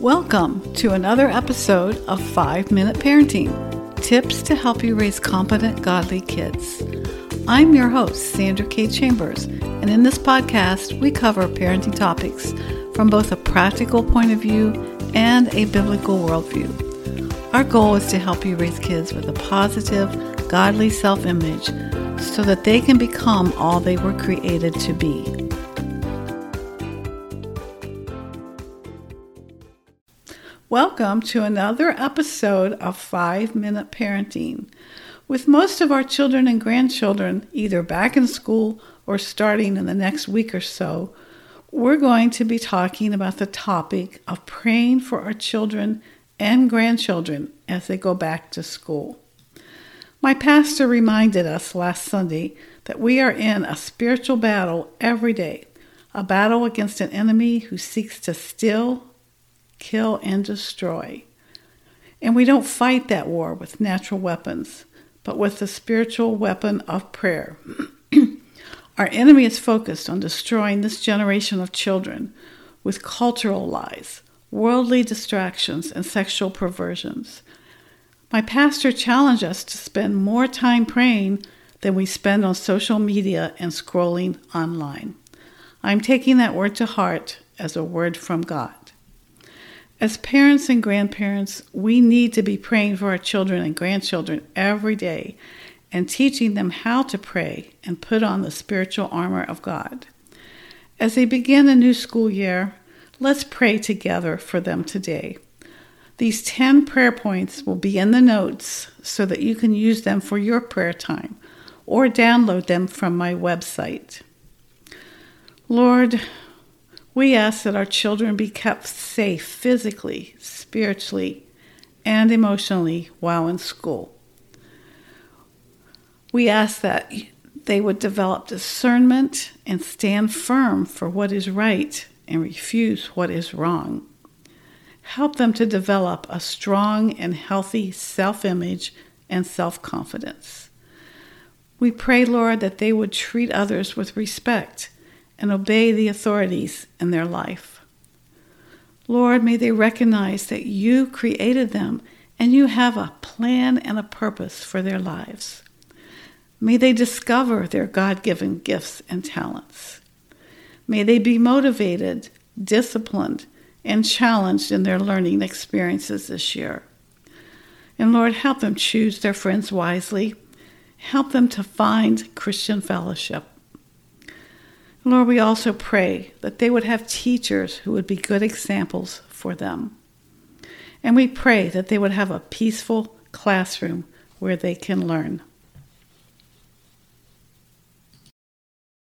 Welcome to another episode of 5 Minute Parenting Tips to help you raise competent, godly kids. I'm your host, Sandra K. Chambers, and in this podcast, we cover parenting topics from both a practical point of view and a biblical worldview. Our goal is to help you raise kids with a positive, godly self image so that they can become all they were created to be. Welcome to another episode of 5 Minute Parenting. With most of our children and grandchildren either back in school or starting in the next week or so, we're going to be talking about the topic of praying for our children and grandchildren as they go back to school. My pastor reminded us last Sunday that we are in a spiritual battle every day, a battle against an enemy who seeks to steal, kill, and destroy. And we don't fight that war with natural weapons, but with the spiritual weapon of prayer. Our enemy is focused on destroying this generation of children with cultural lies, worldly distractions, and sexual perversions. My pastor challenged us to spend more time praying than we spend on social media and scrolling online. I'm taking that word to heart as a word from God. As parents and grandparents, we need to be praying for our children and grandchildren every day and teaching them how to pray and put on the spiritual armor of God. As they begin a new school year, let's pray together for them today. These 10 prayer points will be in the notes so that you can use them for your prayer time or download them from my website. Lord, we ask that our children be kept safe physically, spiritually, and emotionally while in school. We ask that they would develop discernment and stand firm for what is right and refuse what is wrong. Help them to develop a strong and healthy self image and self confidence. We pray, Lord, that they would treat others with respect and obey the authorities in their life. Lord, may they recognize that you created them and you have a plan and a purpose for their lives. May they discover their God given gifts and talents. May they be motivated, disciplined, and challenged in their learning experiences this year. And Lord, help them choose their friends wisely. Help them to find Christian fellowship. Lord, we also pray that they would have teachers who would be good examples for them. And we pray that they would have a peaceful classroom where they can learn.